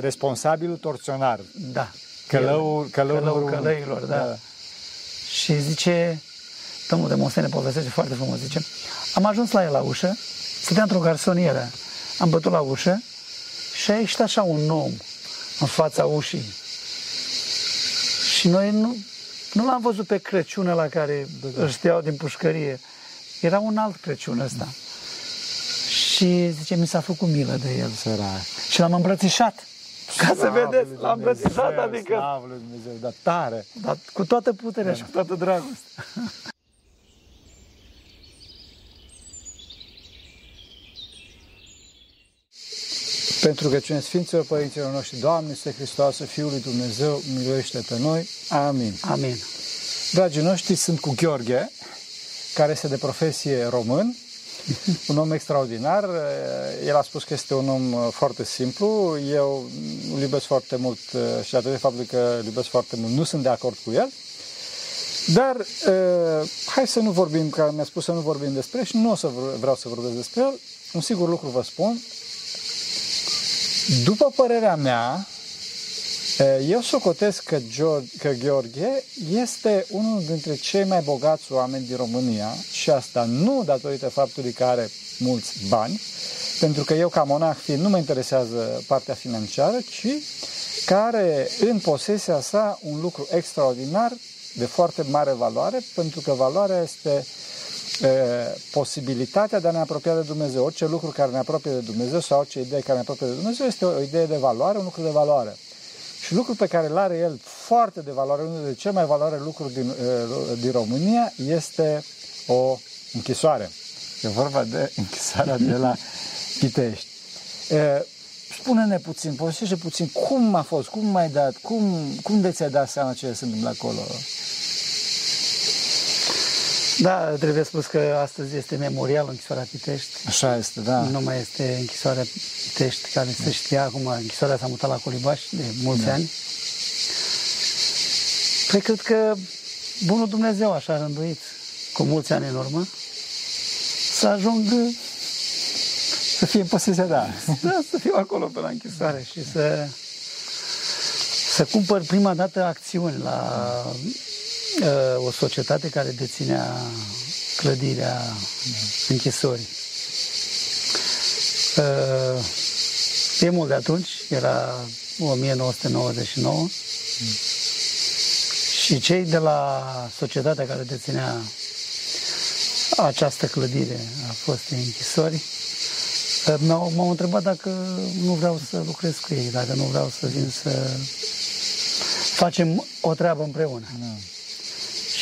responsabilul torționar. Da. Călăul, călăul, Călăul numărul unu. călăilor, da. da. Și zice, domnul de Mostene povestește foarte frumos, zice, am ajuns la el la ușă, stătea într-o garsonieră, am bătut la ușă și a ieșit așa un om în fața ușii. Și noi nu, nu l-am văzut pe Crăciun la care îl știau din pușcărie. Era un alt Crăciun ăsta. Și zice, mi s-a făcut milă de el. Sărac. Și l-am îmbrățișat. Ca să Slavă vedeți, lui l-am Dumnezeu, îmbrățișat, adică Slavă lui Dumnezeu, dar tare. dar cu toată puterea și cu toată dragostea. Pentru rugăciune Sfinților Părinților noștri, Doamne, este Hristoasă, Fiul lui Dumnezeu, miluiește pe noi. Amin. Amin. Dragii noștri, sunt cu Gheorghe, care este de profesie român, un om extraordinar. El a spus că este un om foarte simplu. Eu îl iubesc foarte mult și datorită faptului că îl iubesc foarte mult, nu sunt de acord cu el. Dar uh, hai să nu vorbim, că mi-a spus să nu vorbim despre și nu o să vreau să vorbesc despre el. Un sigur lucru vă spun. După părerea mea, eu socotesc că, George, că Gheorghe este unul dintre cei mai bogați oameni din România și asta nu datorită faptului că are mulți bani, pentru că eu ca monah fiind nu mă interesează partea financiară, ci care în posesia sa un lucru extraordinar de foarte mare valoare, pentru că valoarea este e, posibilitatea de a ne apropia de Dumnezeu. Orice lucru care ne apropie de Dumnezeu sau orice idee care ne apropie de Dumnezeu este o idee de valoare, un lucru de valoare. Și lucrul pe care îl are el foarte de valoare, unul de cele mai valoare lucruri din, din România, este o închisoare. E vorba de închisoarea de la Pitești. Spune-ne puțin, povestește puțin cum a fost, cum m-ai dat, cum, cum de ți-ai dat seama ce se întâmplă acolo? Da, trebuie spus că astăzi este memorial închisoarea Pitești. Așa este, da. Nu mai este închisoarea Pitești, care se știa acum, închisoarea s-a mutat la Colibaș de mulți da. ani. Păi cred că bunul Dumnezeu așa a rânduit, cu mulți ani în urmă, să ajung să fie în posesia, da. Da, să fiu acolo pe la închisoare și să, să cumpăr prima dată acțiuni la uh, o societate care deținea clădirea închisorii. Uh, e mult de atunci, era 1999 mm. și cei de la societatea care deținea această clădire a fost închisori, m-au, m-au întrebat dacă nu vreau să lucrez cu ei, dacă nu vreau să vin să facem o treabă împreună. Da.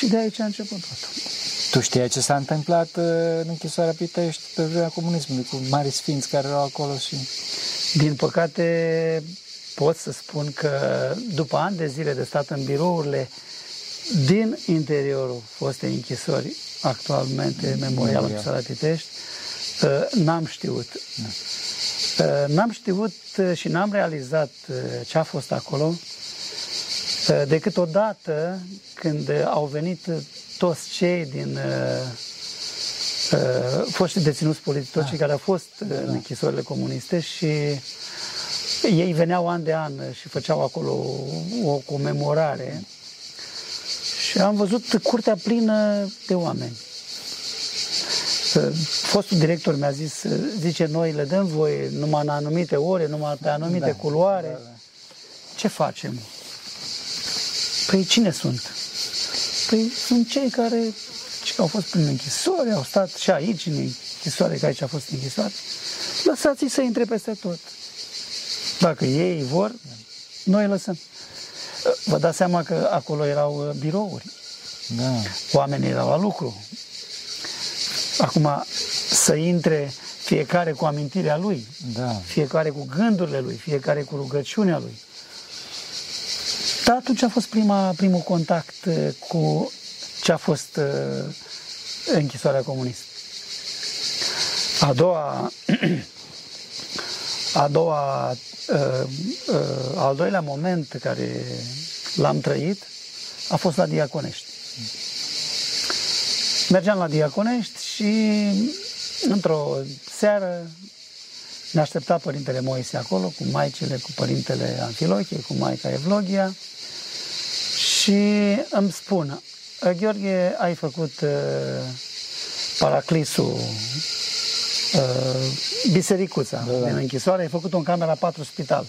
Și de aici a început totul. Tu știai ce s-a întâmplat uh, în închisoarea Pitești pe vremea comunismului, cu mari sfinți care erau acolo și... Din păcate, pot să spun că după ani de zile de stat în birourile din interiorul fostei închisori, actualmente Memorial Închisoarea Pitești, uh, n-am știut. Da. Uh, n-am știut și n-am realizat ce a fost acolo, decât odată când au venit toți cei din uh, uh, foștii deținuți politici, toți da. care au fost da. în închisorile comuniste și ei veneau an de an și făceau acolo o comemorare și am văzut curtea plină de oameni. Fostul director mi-a zis, zice, noi le dăm voie numai în anumite ore, numai pe anumite da, culoare. Da, da. Ce facem? Păi cine sunt? Păi sunt cei care ce au fost prin închisoare, au stat și aici în închisoare, că aici a fost închisoare. Lăsați-i să intre peste tot. Dacă ei vor, noi lăsăm. Vă dați seama că acolo erau uh, birouri. Da. Oamenii erau la lucru. Acum, să intre fiecare cu amintirea lui, da. fiecare cu gândurile lui, fiecare cu rugăciunea lui. Da, atunci a fost prima, primul contact uh, cu ce a fost uh, închisoarea comunistă. A doua, a doua, uh, uh, al doilea moment care l-am trăit a fost la Diaconești. Mergeam la Diaconești și într-o seară Ne aștepta Părintele Moise acolo, cu maicile, cu Părintele Anfilochie, cu Maica Evlogia. Și îmi spun, Gheorghe, ai făcut uh, paraclisul uh, bisericuța da, da. din închisoare, ai făcut-o în camera 4 spital.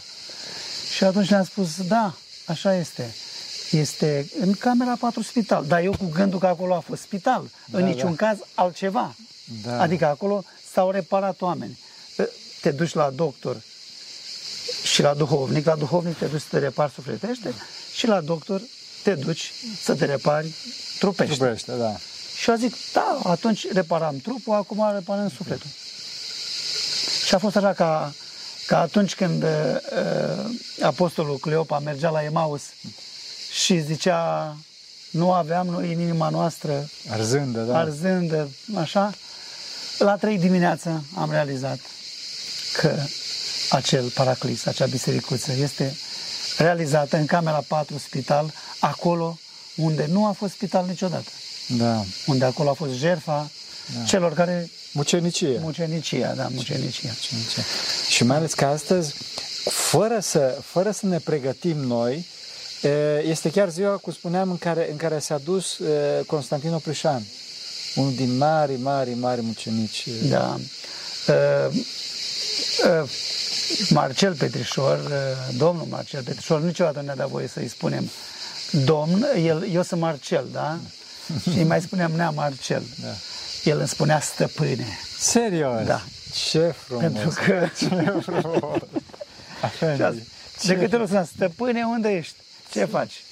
Și atunci le-am spus, da, așa este. Este în camera 4 spital. Dar eu cu gândul că acolo a fost spital. Da, în niciun da. caz altceva. Da. Adică acolo s-au reparat oameni. Te duci la doctor și la duhovnic, la duhovnic te duci să te repari sufletește și la doctor te duci să te repari trupește. Trupește, da. Și a zic, da, atunci reparam trupul, acum reparăm sufletul. Și a fost așa ca, ca atunci când uh, apostolul Cleopa mergea la Emaus și zicea, nu aveam noi în inima noastră arzândă, da. arzândă, așa, la trei dimineața am realizat că acel paraclis, acea bisericuță este realizată în camera 4 spital, acolo unde nu a fost spital niciodată. Da. Unde acolo a fost jerfa da. celor care... Mucenicie. Mucenicia, da, mucenicia. mucenicia. Și mai ales că astăzi, fără să, fără să ne pregătim noi, este chiar ziua, cum spuneam, în care, în care s-a dus Constantin Oprișan, unul din mari, mari, mari mucenici. Da. Marcel Petrișor, domnul Marcel Petrișor, niciodată nu ne-a dat voie să-i spunem domn, el, eu sunt Marcel, da? Și îi mai spuneam nea Marcel. Da. El îmi spunea stăpâne. Serios? Da. Ce frumos! Pentru că... Ce frumos! de câte ori sunt stăpâne, unde ești? Ce faci?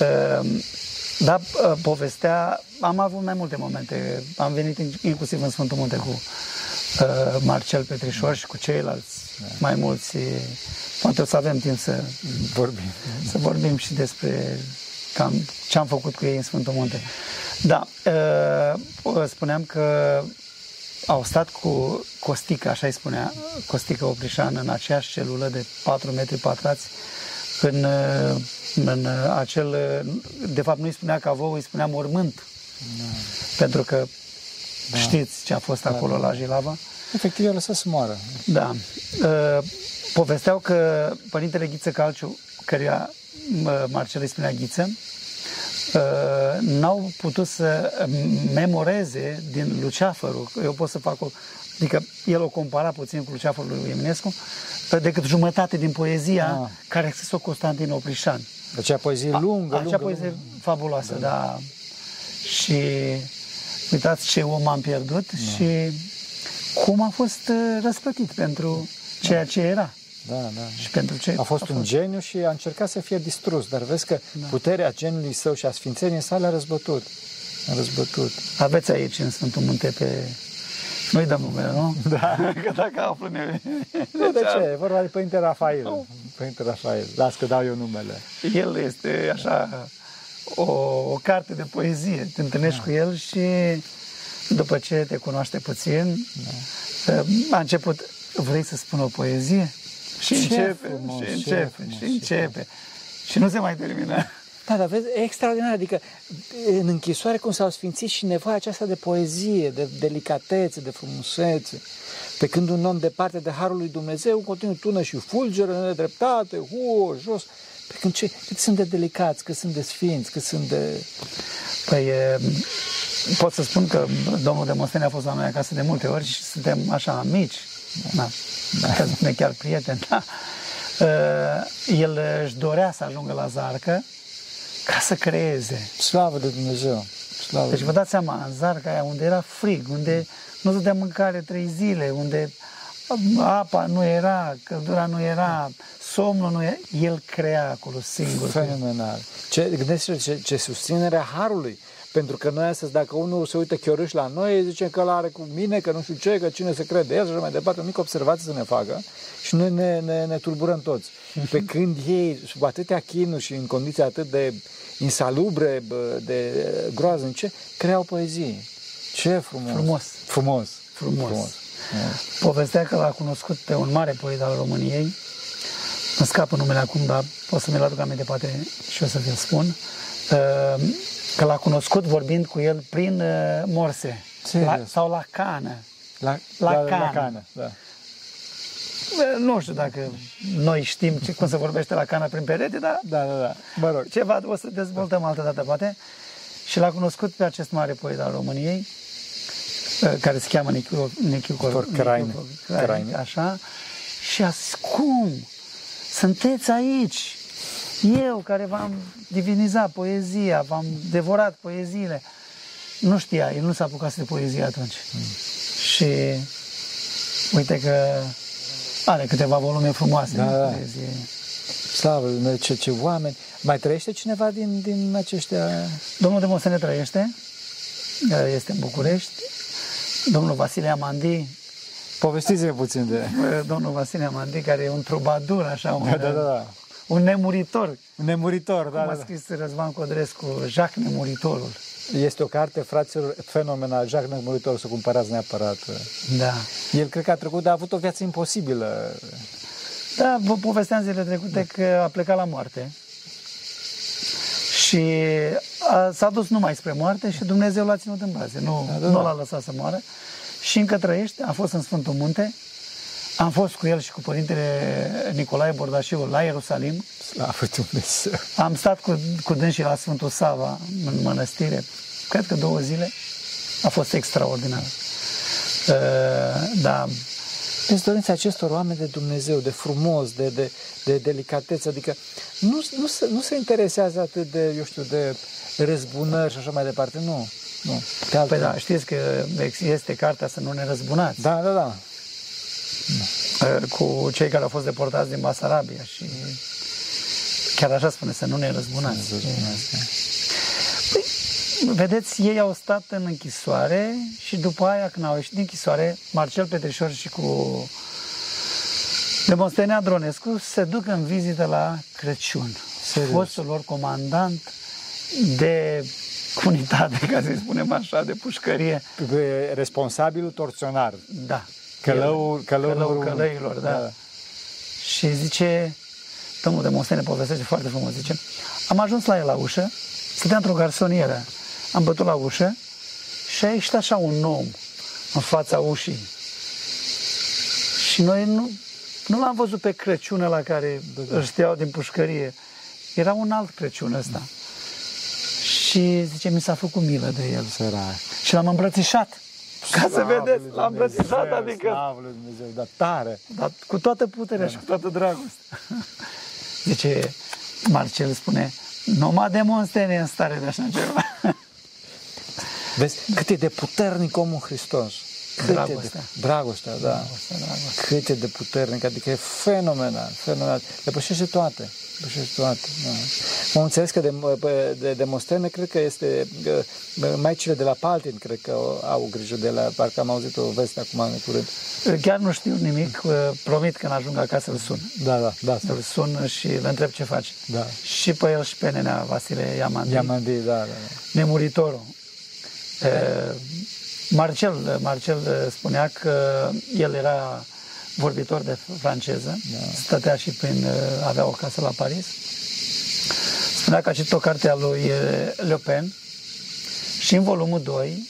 Uh, da, uh, povestea, am avut mai multe momente. Am venit inclusiv în Sfântul Munte cu uh, Marcel Petrișor și cu ceilalți da. mai mulți Poate o să avem timp să vorbim, să vorbim și despre cam ce am făcut cu ei în Sfântul Munte. Da, uh, spuneam că au stat cu Costică, așa îi spunea, Costică Oprișan, în aceeași celulă de 4 metri pătrați, în, uh, în acel, de fapt nu îi spunea cavou, îi spunea mormânt, da. pentru că da. știți ce a fost da, acolo da. la Jilava. Efectiv, a lăsat să moară. Da. Uh, Povesteau că părintele Ghiță Calciu, căruia Marcel îi spunea Ghiță, ă, n-au putut să memoreze din Luceafărul, eu pot să fac o, adică el o compara puțin cu Luceafărul lui Eminescu, decât jumătate din poezia ah. care a scris-o Constantin Oprișan. Acea poezie lungă, Acea lungă, poezie lungă. fabuloasă, da. da. Și uitați ce om am pierdut da. și cum a fost ă, răsplătit pentru ceea ce era. Da, da. Și pentru ce? A fost a un fost... geniu și a încercat să fie distrus, dar vezi că da. puterea geniului său și a sfințeniei sale a răzbătut. A răzbătut. Aveți aici în Sfântul Munte pe... Noi dăm numele, nu? Da. că dacă află ne... Nu, de ce? E vorba de Părinte Rafael. Oh. Părinte Rafael. Las că dau eu numele. El este așa o, o carte de poezie. Te întâlnești da. cu el și după ce te cunoaște puțin, da. a început, vrei să spun o poezie? Și ce începe, frumos, și începe, frumos, și începe. Și nu se mai termină. Da, dar vezi, e extraordinar, adică în închisoare cum s-au sfințit și nevoia aceasta de poezie, de delicatețe, de frumusețe. Pe când un om departe de Harul lui Dumnezeu continuu tună și fulgeră, nedreptate, hu, jos. Pe când ce, cât sunt de delicați, cât sunt de sfinți, cât sunt de... Păi, e, pot să spun că domnul de Mostene a fost la noi acasă de multe ori și suntem așa mici. Da da. că spune chiar prieten, da? Uh, el își dorea să ajungă la Zarcă ca să creeze. Slavă de Dumnezeu! Slavă deci vă dați seama, în Zarca aia unde era frig, unde nu dădea mâncare trei zile, unde apa nu era, căldura nu era, somnul nu era, el crea acolo singur. Fenomenal. Ce, gândește ce, ce susținerea Harului. Pentru că noi astăzi, dacă unul se uită chiorâș la noi, zice că l-are cu mine, că nu știu ce, că cine se crede el și așa mai departe, o mică observație să ne facă și noi ne, ne, ne tulburăm toți. Pe când ei, sub atâtea chinuri și în condiții atât de insalubre, de groaznice, creau poezie. Ce frumos! Frumos! Frumos! Frumos! frumos. Povestea că l-a cunoscut pe un mare poet al României, îmi scapă numele acum, dar pot să mi-l aduc aminte, poate și o să vi-l spun. Uh, Că l-a cunoscut vorbind cu el prin uh, morse. La, sau la cană. La, la, la, cană. La cană da. Nu știu dacă noi știm ce, cum se vorbește la cană prin perete, dar Da, da, da. Mă rog. ceva o să dezvoltăm altă dată, poate. Și l-a cunoscut pe acest mare poet al României, uh, care se cheamă Nichiu, Nichiu Cor- Cor- Craine. Nichiu Cor- Craine. așa, și a zis, cum? Sunteți aici? Eu care v-am divinizat poezia, v-am devorat poeziile. Nu știa, el nu s-a apucat de poezie atunci. Și uite că are câteva volume frumoase Da, de da. poezie. Slavă Lui Dumnezeu, ce, ce oameni. Mai trăiește cineva din, din aceștia? Domnul de Mosene trăiește, este în București. Domnul Vasile Amandi, Povestiți-ne puțin de... domnul Vasile Amandi, care e un trubadur, așa, un, Da, da, da. un nemuritor, Un nemuritor, da, cum da, a da. scris Răzvan Codrescu, Jacques Nemuritorul. Este o carte, fraților, fenomenal. Jacques Nemuritor, să o cumpărați neapărat. Da. El cred că a trecut, dar a avut o viață imposibilă. Da, vă povesteam zilele trecute că a plecat la moarte și a, s-a dus numai spre moarte și Dumnezeu l-a ținut în brațe, nu, Da, da, nu da. l-a lăsat să moară și încă trăiește, a fost în Sfântul Munte, am fost cu el și cu Părintele Nicolae Bordașiu la Ierusalim, Slavă Dumnezeu. am stat cu, cu dânsii la Sfântul Sava în mănăstire, cred că două zile, a fost extraordinar. Uh, da, Este dorința acestor oameni de Dumnezeu, de frumos, de, de, de delicatețe, adică nu, nu, se, nu se interesează atât de, eu știu, de răzbunări și așa mai departe, nu. Nu. Pe alte. Păi da, știți că este cartea să nu ne răzbunați. da, da, da. uh, cu cei care au fost deportați din Basarabia și chiar așa spune, să nu ne răzbunați. Păi, vedeți, ei au stat în închisoare și după aia, când au ieșit din închisoare, Marcel Petrișor și cu Demostenea Dronescu se duc în vizită la Crăciun. Serios? Fostul lor comandant de unitate, ca să-i spunem așa, de pușcărie. Pe Responsabilul torționar. Da. Călăul, călăul, Călău numărul unu. călăilor, da. Și zice, domnul de Mostene povestește foarte frumos, zice, am ajuns la el la ușă, stătea într-o garsonieră, am bătut la ușă și a ieșit așa un om în fața ușii. Și noi nu, nu l-am văzut pe Crăciun la care îl știau din pușcărie. Era un alt Crăciun ăsta. Și zice, mi s-a făcut milă de el. Sărac. Și l-am îmbrățișat. Ca să Slavă vedeți, lui l-am Dumnezeu, îmbrățișat, adică Slavă lui Dumnezeu, dar tare. dar cu toată puterea și cu toată dragostea. Zice, Marcel spune, numai de monstene în stare de așa ceva. Vezi cât e de puternic omul Hristos. Cât Dragostea. E de, dragostea, da. Dragostea, dragostea. Cât e de puternic, adică e fenomenal, fenomenal. Depășește toate. Depășește toate. Da. Am înțeles că de, de, de Mostene, cred că este uh, maicile de la Paltin, cred că au grijă de la, parcă am auzit o veste acum în curând. Chiar nu știu nimic, promit că când ajung acasă îl sun. Da, da, da. Îl sun și îl întreb ce face. Da. Și pe el și pe nenea Vasile Iamandi, Diamandi, da, da. da. nemuritorul. Uh, Marcel, Marcel spunea că el era vorbitor de franceză, Da. stătea și prin, uh, avea o casă la Paris. Spunea că a citit o carte a lui uh, Le Pen și în volumul 2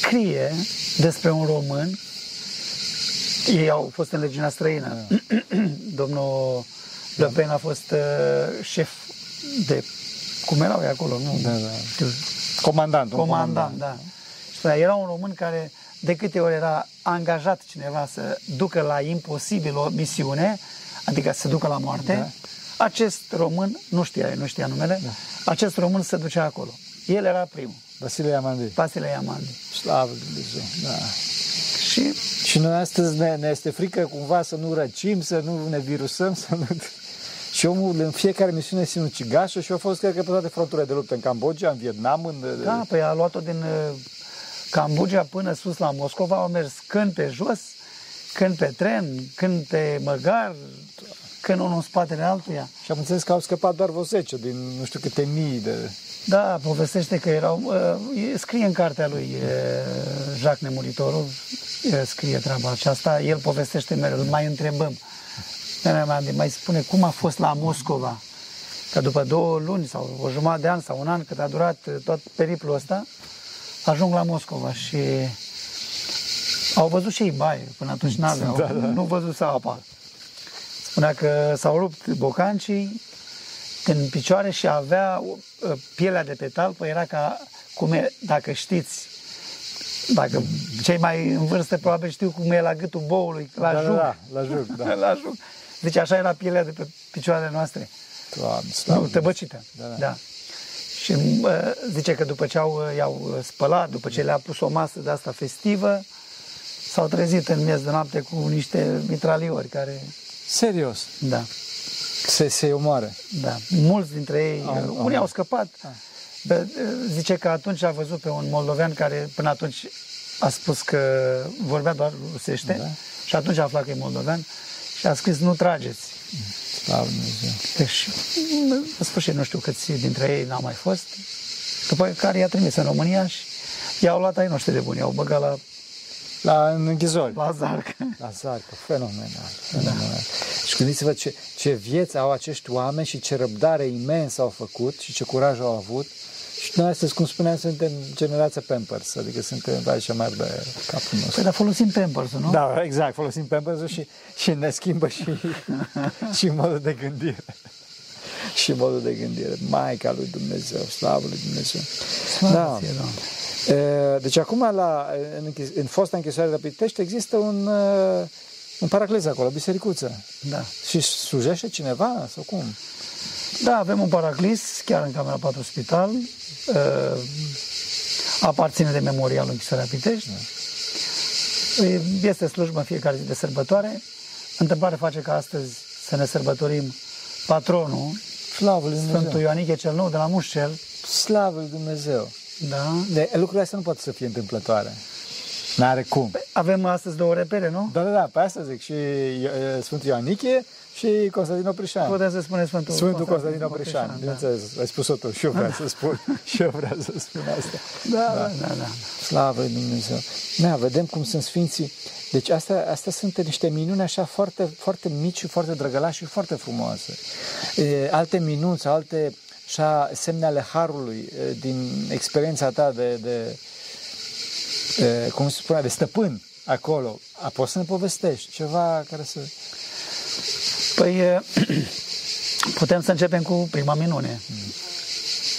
scrie despre un român ei au fost în legiunea străină. Domnul Le Pen a fost uh, șef de... Cum erau ei acolo? Nu Da, da. știu, Comandant. un comandant, da. Și spunea, era un român care de câte ori era angajat cineva să ducă la imposibil o misiune, adică să ducă la moarte, Da. acest român, nu știa, nu știa numele, acest român se ducea acolo. El era primul, Vasile Diamandi. Vasile Iamandi. Slavă lui Dumnezeu, da. Și Și noi astăzi ne, ne este frică cumva să nu răcim, să nu ne virusăm, să nu... Și omul în fiecare misiune sinucigașă și a fost, cred că, pe toate fronturile de luptă, în Cambodgia, în Vietnam, în... da, păi a luat-o din uh, Cambodgia până sus la Moscova, au mers când pe jos, când pe tren, când pe măgar, când unul în spatele altuia. Și am înțeles că au scăpat doar vreo 10 din nu știu câte mii de... Da, povestește că erau, uh, e- scrie în cartea lui uh, Jacques Nemuritorul, uh, scrie treaba aceasta, el povestește mereu, îl mai întrebăm. Mereu mai, mai spune cum a fost la Moscova, că după două luni sau o jumătate de an sau un an cât a durat uh, tot periplul ăsta, ajung la Moscova și Au văzut și ei baie, până atunci n-aveau, da, da. nu văzut să apa. Spunea că s-au rupt bocancii în picioare și avea uh, pielea de pe talpă, era ca, cum e, dacă știți, dacă cei mai în vârstă probabil știu cum e la gâtul boului, la da, juc. Da, da, la juc, da. la juc. Deci așa era pielea de pe picioarele noastre. Doamne, nu, tăbăcită. Da, da. da. Și uh, zice că după ce au, uh, i-au spălat, după ce le-a pus o masă de asta festivă, s-au trezit în miez de noapte cu niște mitraliori care... Serios? Da. Se, se omoare? Da. Mulți dintre ei, au, unii au, au scăpat. Ah. Zice că atunci a văzut pe un moldovean care până atunci a spus că vorbea doar rusește da. și atunci a aflat că e moldovean și a scris nu trageți. Slavă Dumnezeu. Deci, în sfârșit, nu știu câți dintre ei n-au mai fost. După care i-a trimis în România și i-au luat ai noștri de buni, i-au băgat la la în închizori. La zarcă. La zarcă, fenomenal. fenomenal. Da. Și gândiți-vă ce, ce vieți au acești oameni și ce răbdare imensă au făcut și ce curaj au avut. Și noi astăzi, cum spuneam, suntem generația Pampers, adică suntem așa mai de capul nostru. Păi, dar folosim pampers nu? Da, exact, folosim pampers și, și ne schimbă și, și modul de gândire. și modul de gândire. Maica lui Dumnezeu, slavă lui Dumnezeu. Slavă da. Fie, deci acum la, în, închis, în fosta închisoare de Pitești există un, un paraclez acolo, bisericuță. Da. Și slujește cineva sau cum? Da, avem un paraclis chiar în camera 4 spital. Aparține de memorialul închisoarea Pitești. Da. Este slujbă în fiecare zi de sărbătoare. Întâmplare face ca astăzi să ne sărbătorim patronul, Slavă lui Dumnezeu. Sfântul Ioaniche cel Nou de la Mușcel. Slavă lui Dumnezeu. Da. De, lucrurile astea nu pot să fie întâmplătoare. N-are cum. Păi, avem astăzi două repere, nu? Da, da, da, pe asta zic. Și Sfântul Ioanichie și Constantin Oprișan. Putem să spunem Sfântul, Sfântul Constantin, Constantin Oprișan. Da. Bineînțeles, ai spus-o tu și eu vreau să spun. și eu vreau să spun asta. Da, da, da. da, da. Slavă Dumnezeu. Da, vedem cum sunt Sfinții. Deci astea, astea sunt niște minuni așa foarte, foarte mici și foarte drăgălași și foarte frumoase. E, alte minunți sau alte așa semne ale harului din experiența ta de, de cum se spune, de stăpân acolo. A, poți să ne povestești ceva care să... Păi putem să începem cu prima minune.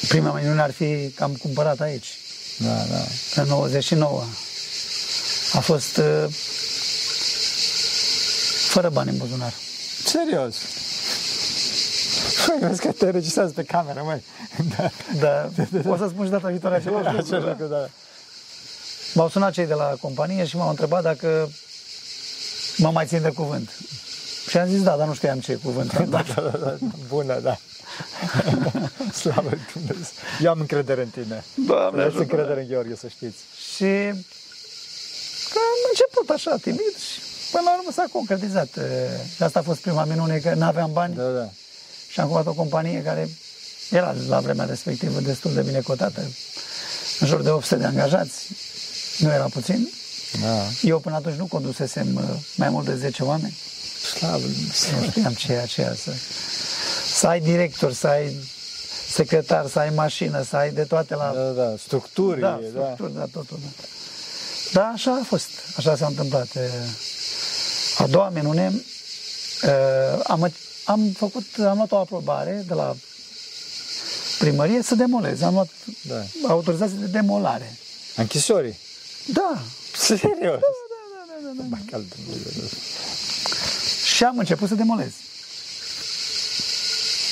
Prima minune ar fi că am cumpărat aici. Da, da. În 99. A fost fără bani în buzunar. Serios? Păi, vezi că te înregistrează pe cameră, măi. Da. da. O să spun și data viitoare același lucru. Același lucru, da. M-au sunat cei de la companie și m-au întrebat dacă mă mai țin de cuvânt. Și am zis da, dar nu știam ce cuvânt. Da, da, da, da. Bună, da. Slavă Dumnezeu. Eu am încredere în tine. Doamne Am încredere în Gheorghe, să știți. Și că am început așa, timid și până la urmă s-a concretizat. Și asta a fost prima minune, că nu aveam bani. Da, da și am cumpărat o companie care era la vremea respectivă destul de bine cotată, în jur de 800 de angajați, nu era puțin. Da. Eu până atunci nu condusesem uh, mai mult de 10 oameni. Slavă, nu știam ce e aceea să, să ai director, să ai secretar, să ai mașină, să ai de toate la... Da, da, structuri. Da, structuri, da, da totul. Da. da, așa a fost, așa s-a întâmplat. A doua minune, uh, am, am făcut, am luat o aprobare de la primărie să demolez. Am luat da. autorizație de demolare. A închisorii? Da. Serios? Da, da, da, da, da, da. Și am început să demolez.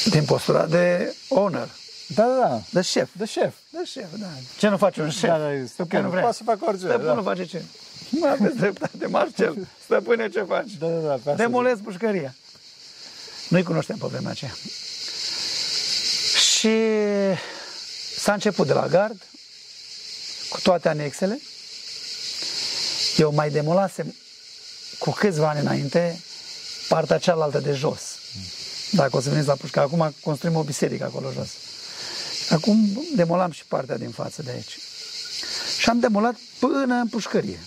Din postura de owner. Da, da, da. De șef. De șef. De șef, da. Ce nu face un șef? Da, da, stăpânul. Poate să fac orice. Stăpânul da. face ce? Nu aveți dreptate, Marcel. Stăpâne, ce faci? Da, da, da. Demolez pușcăria. Nu-i cunoșteam pe vremea aceea. Și s-a început de la gard, cu toate anexele. Eu mai demolasem cu câțiva ani înainte partea cealaltă de jos. Dacă o să veniți la pușcă, acum construim o biserică acolo jos. Acum demolam și partea din față de aici. Și am demolat până în pușcărie.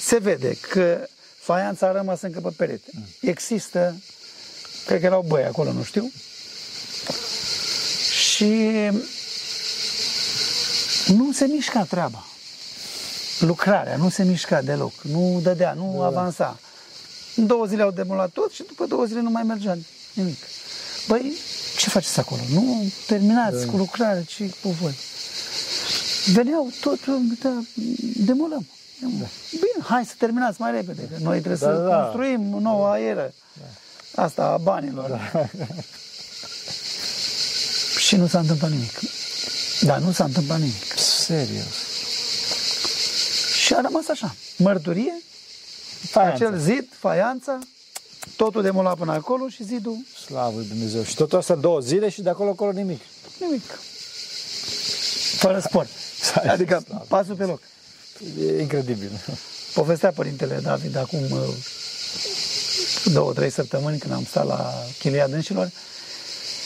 Se vede că faianța a rămas încă pe perete. Există Cred că erau băi acolo, nu știu. Și nu se mișca treaba. Lucrarea, nu se mișca deloc, nu dădea, nu da. avansa. În două zile au demolat tot și după două zile nu mai mergea nimic. Băi, ce faceți acolo? Nu terminați da. cu lucrarea, ci cu voi. Veneau tot, da, demolăm. Da. Bine, hai să terminați mai repede, că noi trebuie da, să da. construim noua da. aeră. Da. Asta a banilor. Da. și nu s-a întâmplat nimic. Da, nu s-a întâmplat nimic. Serios. Și a rămas așa. Mărturie, faianța. acel zid, faianța, totul demolat până acolo și zidul... Slavă Dumnezeu. Și totul asta două zile și de acolo acolo nimic. Nimic. Fără sport. Adică Slavă. pasul pe loc. E incredibil. Povestea Părintele David acum uh, două, trei săptămâni când am stat la Chilia Dânșilor.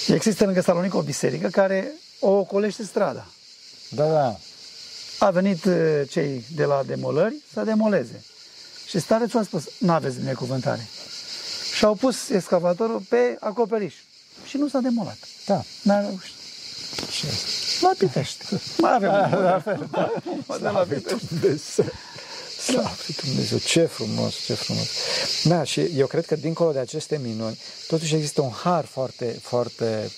Există lângă Salonic o biserică care o ocolește strada. Da, da. A venit uh, cei de la demolări să demoleze. Și starețul a spus, nu aveți binecuvântare. Și au pus excavatorul pe acoperiș. Și nu s-a demolat. Da. N-a reușit. Ce? La Pitești. Mai avem da, un la fel, da. de la Pitești. Dumnezeu. Slavă Dumnezeu, ce frumos, ce frumos. Da, și eu cred că dincolo de aceste minuni, totuși există un har foarte, foarte uh,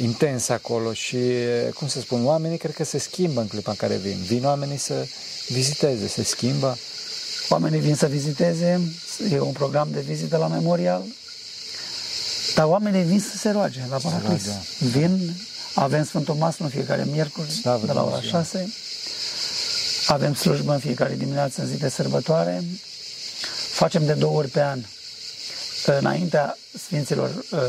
intens acolo și, uh, cum să spun, oamenii cred că se schimbă în clipa în care vin. Vin oamenii să viziteze, se schimbă. Oamenii vin să viziteze, e un program de vizită la memorial, dar oamenii vin să se roage la Paraclis. Vin, avem Sfântul Maslu în fiecare miercuri, Slavă de la ora 6. Avem slujbă în fiecare dimineață, în zi de sărbătoare. Facem de două ori pe an înaintea Sfinților uh,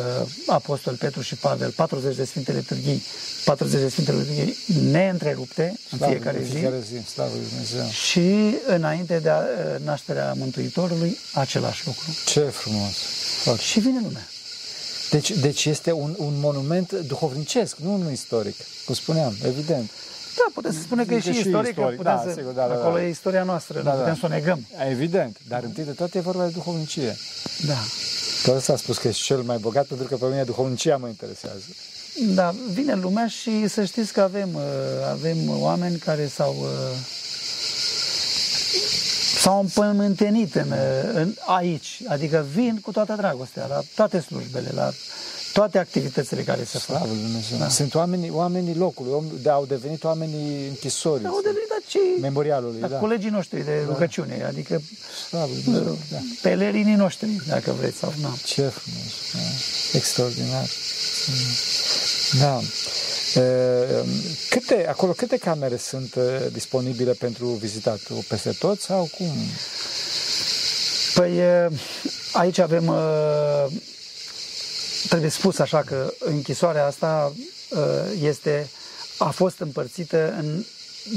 Apostol Petru și Pavel, 40 de Sfinte Liturghii, 40 de Sfinte Liturghii neîntrerupte în slavă, fiecare zi. Fiecare zi slavă Dumnezeu. Și înainte de a, uh, nașterea Mântuitorului, același lucru. Ce frumos! Foarte. Și vine lumea. Deci, deci este un, un monument duhovnicesc, nu unul istoric, cum spuneam, evident. Da, putem să spunem că e și, și istoric, istoric. Putem da, să, sigur, da, da, acolo da. e istoria noastră, da, nu putem da. să o negăm. Evident, dar întâi de toate e vorba de duhovnicie. Da. Tot asta a spus că ești cel mai bogat, pentru că pe mine duhovnicia mă interesează. Da, vine lumea și să știți că avem, uh, avem oameni care s-au uh, s-au împământenit în, uh, în, aici, adică vin cu toată dragostea la toate slujbele, la toate activitățile care se fac. Da. Sunt oamenii, oamenii locului, de, au devenit oamenii închisorii. Au devenit cei, memorialului, da, da. colegii noștri de da. rugăciune, adică Slavă, Dumnezeu, da. pelerinii noștri, dacă vreți sau nu. Ce frumos, da. extraordinar. Da. Câte, acolo, câte camere sunt disponibile pentru vizitat? Peste tot sau cum? Păi aici avem trebuie spus așa că închisoarea asta uh, este, a fost împărțită în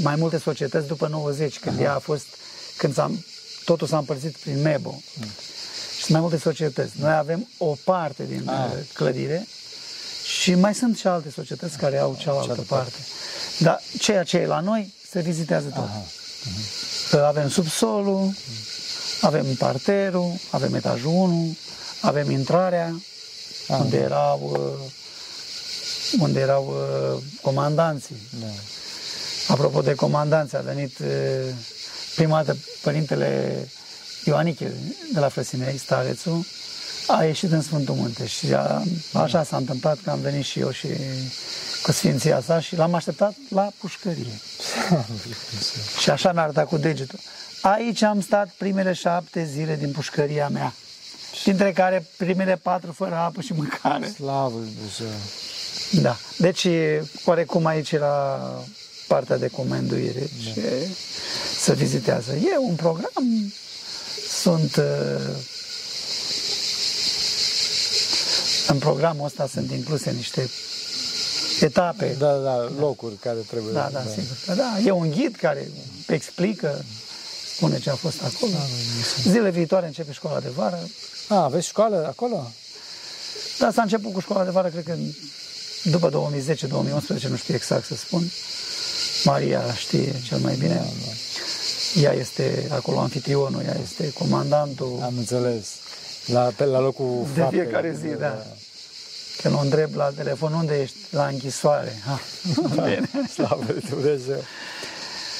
mai multe societăți după 90, când Aha. ea a fost, când s-a, totul s-a împărțit prin MEBO. Mm. Și sunt mai multe societăți. Noi avem o parte din ah. Uh, clădire și mai sunt și alte societăți care au cealaltă parte. parte. Dar ceea ce e la noi se vizitează tot. Aha. Uh-huh. Avem subsolul, avem parterul, avem etajul 1, avem intrarea, Ah. unde erau, uh, unde erau uh, comandanții. Da. Apropo de comandanți, a venit uh, prima dată părintele Ioaniche de la Frăsinei, starețul, a ieșit în Sfântul Munte și a, așa s-a întâmplat că am venit și eu și cu Sfinția sa și l-am așteptat la pușcărie. și așa mi-a arătat cu degetul. Aici am stat primele șapte zile din pușcăria mea dintre care primele patru fără apă și mâncare. Slavă Dumnezeu! Da. Deci, oarecum aici era partea de comenduire da. și să vizitează. E un program, sunt uh, în programul ăsta sunt incluse niște etape. Da, da, locuri care trebuie. Da, da, da. sigur. Da, e un ghid care explică, spune ce a fost acolo. Da, Zile viitoare începe școala de vară. A, aveți școală acolo? Da, s-a început cu școala de vară, cred că după 2010-2011, nu știu exact să spun. Maria știe cel mai bine. Da, da. Ea este acolo anfitrionul, ea este comandantul. Am înțeles. La, pe, la locul De fapte, fiecare zi, da. da. Când o întreb la telefon, unde ești? La închisoare. Ha. Da, Bine. Slavă Dumnezeu.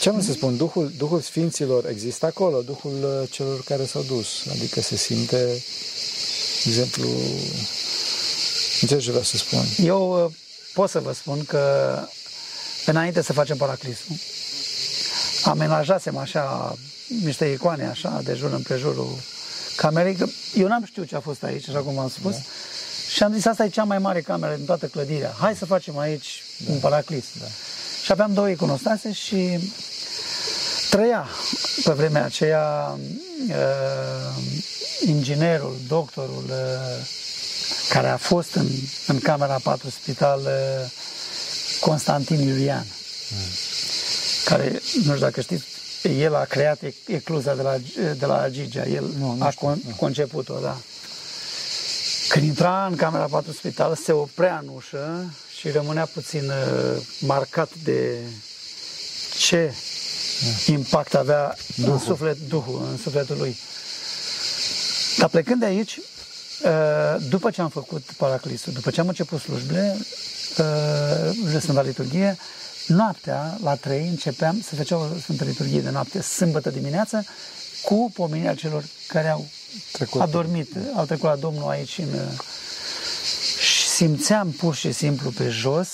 Ce am să spun? Duhul, Duhul Sfinților există acolo, Duhul uh, celor care s-au dus. Adică se simte, de exemplu, înțelegi ce vreau să spun? Eu uh, pot să vă spun că înainte să facem paraclisul, amenajasem așa niște icoane așa de jur împrejurul camerei, că eu n-am știut ce a fost aici, așa cum am spus, da. și am zis, asta e cea mai mare cameră din toată clădirea, hai să facem aici da. un paraclis. Da. Și aveam două iconostase și trăia pe vremea aceea uh, inginerul, doctorul uh, care a fost în, în camera 4 spital uh, Constantin Iulian, mm. care, nu știu dacă știți, el a creat ecluza de la, de la Gigea, el nu, nu a știu, con, conceput-o, da. Când intra în camera 4 spital, se oprea în ușă și rămânea puțin uh, marcat de ce da. Impact avea Duhul. în suflet, Duhul, în sufletul lui. Dar plecând de aici, uh, după ce am făcut paraclisul, după ce am început slujbele, uh, Sfânta Liturghie, noaptea, la trei, începeam să făceam o Sfântă Liturghie de noapte, sâmbătă dimineață, cu pomenirea celor care au trecut. adormit, au trecut la Domnul aici în, și simțeam pur și simplu pe jos,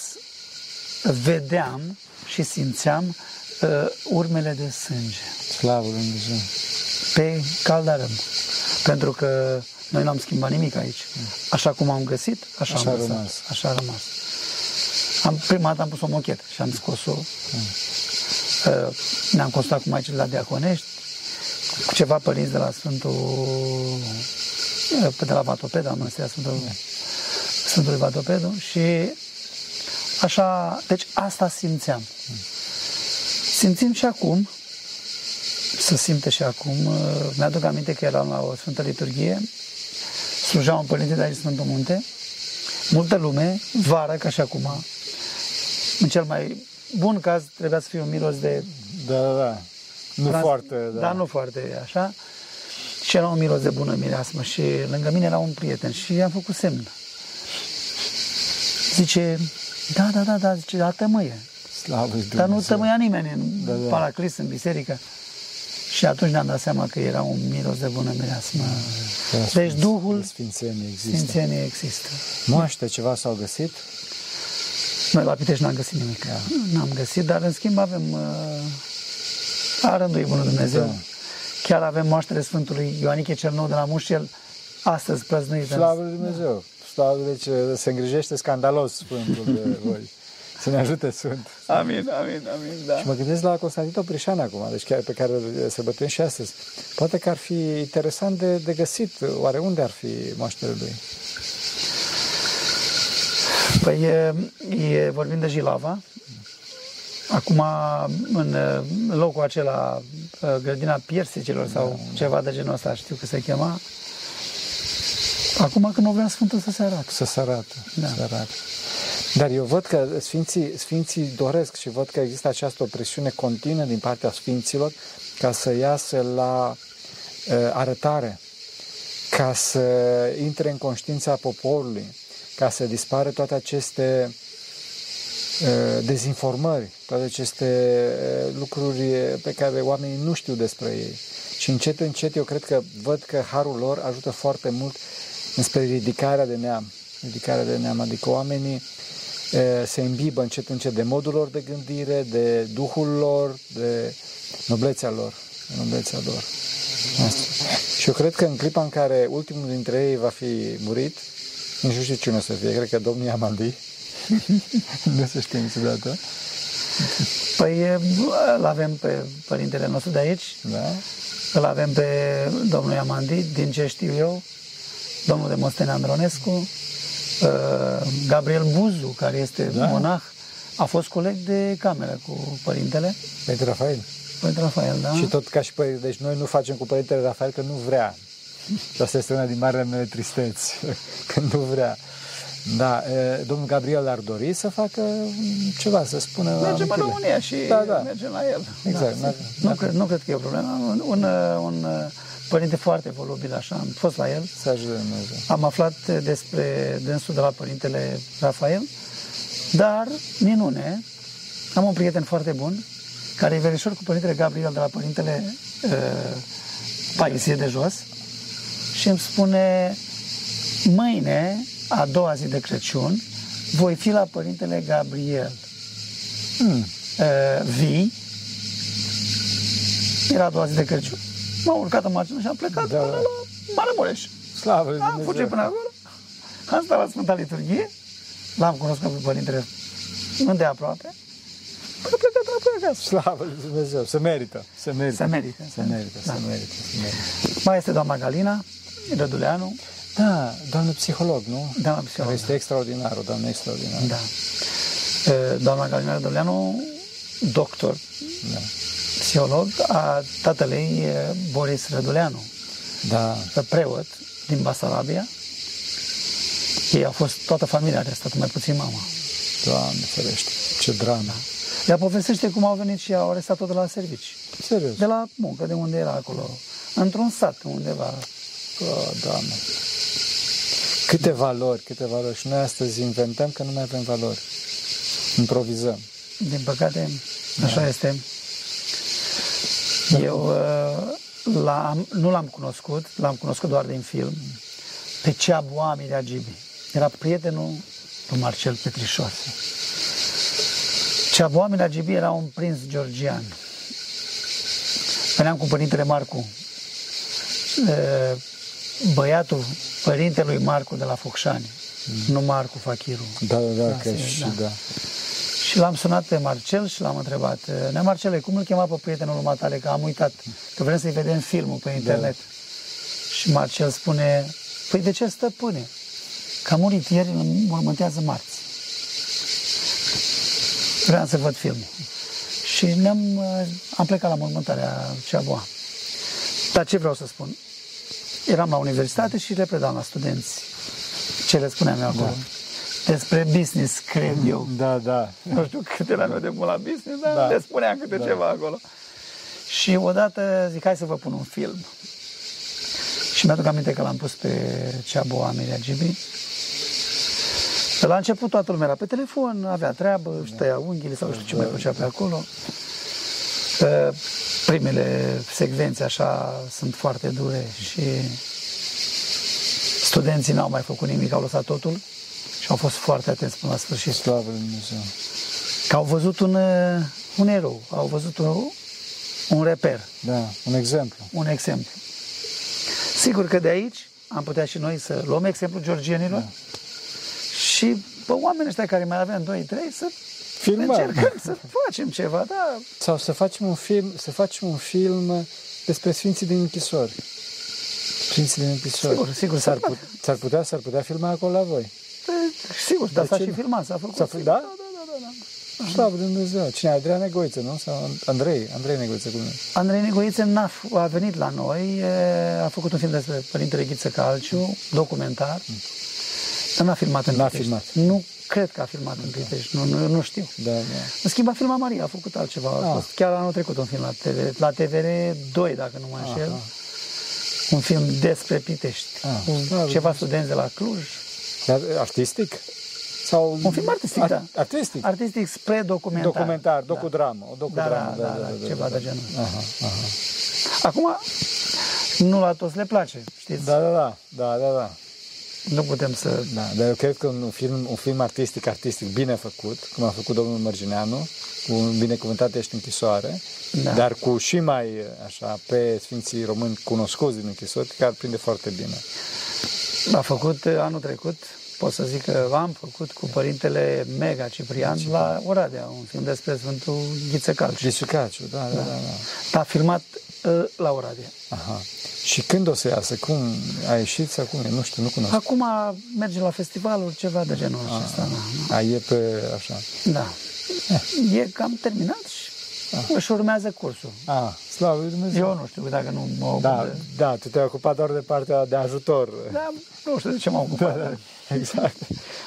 vedeam și simțeam uh, urmele de sânge. Slavă Lui Dumnezeu! Pe caldarăm. Pentru că noi n-am schimbat nimic aici. Așa cum am găsit, așa, așa am găsit. Rămas. Așa a rămas. Am, prima dată am pus o mochetă și am scos-o. Mm. Uh, ne-am constat cu maicile la Diaconești, cu ceva părinți de la Sfântul uh, de la Vatopeda, mănăstirea Sfântul, mm. Sfântul Vatopedu și așa, deci asta simțeam. Mm. Simțim și acum, să simte și acum, uh, mi-aduc aminte că eram la o Sfântă Liturghie, slujea un părinte de aici Sfântul Munte, multă lume, vară, ca și acum, în cel mai bun caz trebuia să fie un miros de... Da, da, da. Nu trans... foarte, da. Da, nu foarte așa. Și era un miros de bună mireasmă și lângă mine era un prieten și i-am făcut semn. Zice, da, da, da, da, zice, da, tămâie. Slavă Dar nu tămâia nimeni în da, da. paraclis, în biserică. Și atunci ne-am dat seama că era un miros de bună mireasmă. Da, deci Duhul Sfințenie există. Sfințenie există. Moaște ceva s-au găsit? Noi la Pitești n-am găsit nimic. Da. N-am găsit, dar în schimb avem uh, a rândui Bunul Dumnezeu. Da. Chiar avem moaștere Sfântului Ioaniche cel Nou de la Mușel, astăzi prăznuit. Slavă Lui Dumnezeu! Slavă, deci uh, se îngrijește scandalos Sfântul de voi. Să ne ajute Sfânt. Amin, amin, amin, da. Și mă gândesc la Constantin Oprișan acum, deci chiar pe care se bătuim și astăzi. Poate că ar fi interesant de, de găsit, oare unde ar fi moaștele lui? Păi e, e, vorbim de Jilava. Acum, în locul acela, grădina piersicilor sau da, ceva de genul ăsta, știu că se chema, Acum când nu vrea Sfântul să se arate. Să se arate, da. să arate. Dar eu văd că Sfinții, Sfinții doresc și văd că există această presiune continuă din partea Sfinților ca să iasă la uh, arătare, ca să intre în conștiința poporului, ca să dispară toate aceste uh, dezinformări, toate aceste uh, lucruri pe care oamenii nu știu despre ei. Și încet, încet, eu cred că văd că harul lor ajută foarte mult înspre ridicarea de neam. Ridicarea de neam, adică oamenii uh, se îmbibă încet, încet de modul lor de gândire, de duhul lor, de noblețea lor. Noblețea lor. Asta. Și eu cred că în clipa în care ultimul dintre ei va fi murit, nici nu știu cine o să fie, cred că domnul Amandi. nu se știe niciodată. Păi îl avem pe părintele nostru de aici, da? îl avem pe domnul Amandi, din ce știu eu, domnul de Mostene Andronescu, Gabriel Buzu, care este da? monah, a fost coleg de cameră cu părintele. Părinte Rafael. Părinte Rafael, da. Și tot ca și părinte, deci noi nu facem cu părintele Rafael că nu vrea. Și asta este una din marile mele tristeți, când nu vrea. Da, domnul Gabriel ar dori să facă ceva, să spună... Mergem în România și da, da. mergem la el. Exact. Da, nu, cred, nu cred că e o problemă. Un, un, un părinte foarte volubil, așa, am fost la el. Să ajute Dumnezeu. Am aflat despre dânsul de la părintele Rafael, dar, minune, am un prieten foarte bun, care e verișor cu Părintele Gabriel de la Părintele uh, Paisie de jos și îmi spune mâine, a doua zi de Crăciun, voi fi la Părintele Gabriel. Hmm. Uh, vii, era a doua zi de Crăciun, m-am urcat în mașină și am plecat Da. până la Maramureș. Slavă lui Am fugit Dumnezeu! până acolo, am stat la Sfânta Liturghie, l-am cunoscut pe Părintele îndeaproape, până plecat înapoi acasă. Slavă lui Dumnezeu! Se merită! Se merită! Se merită. Se merită, Da. se merită, se merită. Mai este doamna Galina Răduleanu, Da, doamnă psiholog, nu? doamna Care psiholog. este extraordinar, o doamnă extraordinară. Da. E, Doamna Galina Răduleanu, doctor, Da. Psiholog, a tatălui e, Boris Răduleanu, Da. preot din Basarabia. Ei au fost, toată familia are stat, mai puțin mama. Doamne ferește, ce dramă. Ea povestește cum au venit și au arestat-o de la servici. Serios. De la muncă, de unde era acolo. Într-un sat, undeva. Oh, Doamne. Câte valori, câte valori. Și noi astăzi inventăm că nu mai avem valori. Improvizăm. Din păcate, așa este. Eu uh, l-am, nu l-am cunoscut, l-am cunoscut doar din film, pe Ceabu Amiri Agibi. Era prietenul lui Marcel Petrișoase. Ceabu Amiri Agibi era un prinț georgian. Veneam cu părintele Marcu, uh, băiatul părintelui Marcu de la Focșani, nu Marcu Fachiru. Da, da, da, Da, că sigur, și da. da. Și l-am sunat pe Marcel și l-am întrebat, Nea Marcele, cum îl chema pe prietenul lui Matale, că am uitat, că vrem să-i vedem filmul pe internet. Și Marcel spune, păi de ce stăpâne? Că a murit ieri, îl mormântează marți. Vreau să văd filmul. Și ne-am, uh, am plecat la mormântarea Ceaboa. Dar ce vreau să spun? Eram la universitate și le predam la studenți. Ce le spuneam eu acolo? Despre business, cred eu Da, da. nu știu câte la noi de mult la business, dar Da. da. le spuneam câte da. ceva acolo. Și odată zic, hai să vă pun un film. Și mi-aduc aminte că l-am pus pe Ceabu Amiria Gibi. La început toată lumea era pe telefon, avea treabă, își tăia unghiile sau știu ce mai făcea pe acolo. Uh, Primele secvențe așa sunt foarte dure și studenții n-au mai făcut nimic, au lăsat totul și au fost foarte atenți până la sfârșit Slavă lui Dumnezeu. că au văzut un, uh, un erou, au văzut un, un reper, Da, un exemplu. un exemplu. Sigur că de aici am putea și noi să luăm exemplul georgienilor da. și pe oamenii ăștia care mai avem 2-3 să Filmăm. încercăm să facem ceva, da, Sau să facem un film, să facem un film despre Sfinții din închisori. Sfinții din închisori. Sigur, sigur, S-ar, se put, s-ar putea, s-ar putea filma acolo la voi. E, sigur, dar De s-a ce și nu? filmat, s-a făcut. S-a făcut, sigur, da? da, da, da, da. Slavă lui Dumnezeu. Cine? Adrian Negoiță, nu? Sau Andrei? Andrei Negoiță, cum e? Andrei Negoiță n-a, f- a venit la noi, e, a făcut un film despre Părintele Ghiță Calciu, documentar, dar n-a filmat în N-a Pitești. filmat. Nu cred că a filmat în Pitești, nu, nu, nu știu. Da, da. În schimb, a filmat Maria, a făcut altceva. A Ah. fost chiar anul trecut un film la, TV, la TVR 2, dacă nu mă înșel. Un film despre Pitești. Ah, cu da, ceva studenți de la Cluj. Dar artistic? Sau... Un film artistic, da. Artistic? Artistic spre documentar. Documentar, Da. docudramă. O Da, docudramă, da, da, da, ceva de genul. Aha, aha. Acum, nu la toți le place, știți? Da, da, da, da, da, da. Nu putem să... Da, dar eu cred că un film, un film artistic, artistic, bine făcut, cum a făcut domnul Mărgineanu, cu un binecuvântat ești închisoare, Da. dar cu și mai, așa, pe Sfinții Români cunoscuți din închisori, cred că ar prinde foarte bine. A făcut uh, anul trecut, pot să zic că am făcut cu părintele Mega Ciprian la Oradea, un film despre Sfântul Ghiță Calciu. Gisucaciu, da, da, da. da. A filmat uh, la Oradea. Aha. Și când o să iasă? Cum a ieșit sau cum e? Nu știu, nu cunosc. Acum merge la festivalul, ceva de genul acesta. Da. A, e pe, așa. da. E cam terminat și își urmează cursul. A, slavă lui Dumnezeu. Eu nu știu dacă nu mă ocup Da, de... da, tu te-ai ocupat doar de partea de ajutor. Da, nu știu de ce m-am ocupat. Da, da, exact.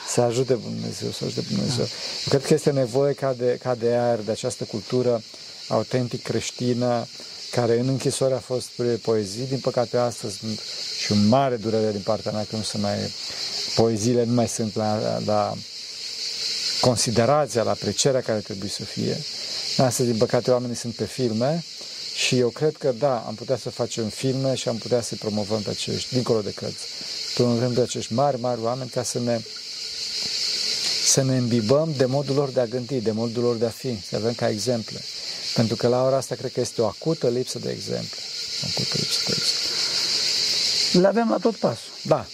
Să ajute Dumnezeu, să ajute Dumnezeu. Eu cred că este nevoie ca de, ca de aer, de această cultură autentic creștină, care în închisori a fost pe poezii, din păcate astăzi sunt și un mare durere din partea mea că nu se mai, poeziile nu mai sunt la, la considerația, la aprecierea care trebuie să fie. Astăzi, din păcate, oamenii sunt pe filme și eu cred că, da, am putea să facem filme și am putea să promovăm pe acești, dincolo de cărți, promovăm pe acești mari, mari oameni ca să ne să ne îmbibăm de modul lor de a gândi, de modul lor de a fi, să avem ca exemple. Pentru că la ora asta cred că este o acută lipsă de exemple. O acută lipsă de exemple. Le avem la tot pasul. Da,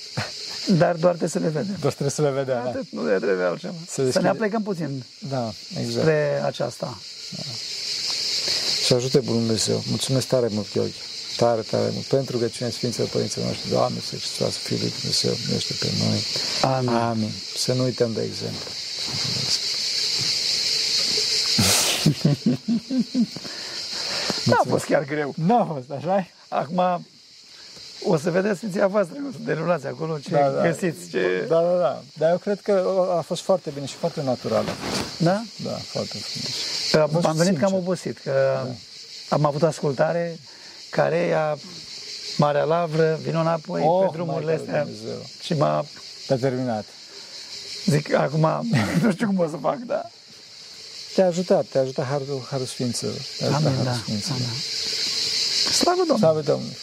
Dar doar trebuie să le vedem. doar trebuie să le vedem. Da, Atât, nu ne trebuie altceva. Să Să, deschide- ne aplecăm puțin da exact. spre aceasta. Și ajute Bunul Dumnezeu. Mulțumesc tare mult, Gheorghe. Tare, tare mult. Pentru rugăciunea Sfinților Părinților noștri. Doamne, să Hristos, Fiul lui Dumnezeu, miluiește pe noi. Amin. Amin. Să nu uităm de exemplu. Nu a fost chiar greu. Nu a fost, așa Acum o să vedeți Sfinția voastră, o să derulați acolo ce Da, da. găsiți. Ce... Da, da, da. Dar eu cred că a fost foarte bine și foarte naturală. Da? Da, foarte frumos. Că fost Am venit sincer. cam obosit, că am avut ascultare care ea Marea Lavră, vin înapoi Oh, pe drumurile Maica lui astea Dumnezeu. și m-a Te-a terminat. zic, acum nu știu cum o să fac, da. Te-a ajutat, te-a ajutat Harul, Harul Sfinților. Te-a ajutat Amin, Harul da. Sfinților. Amin. Slavă Domnului! Slavă Domnului!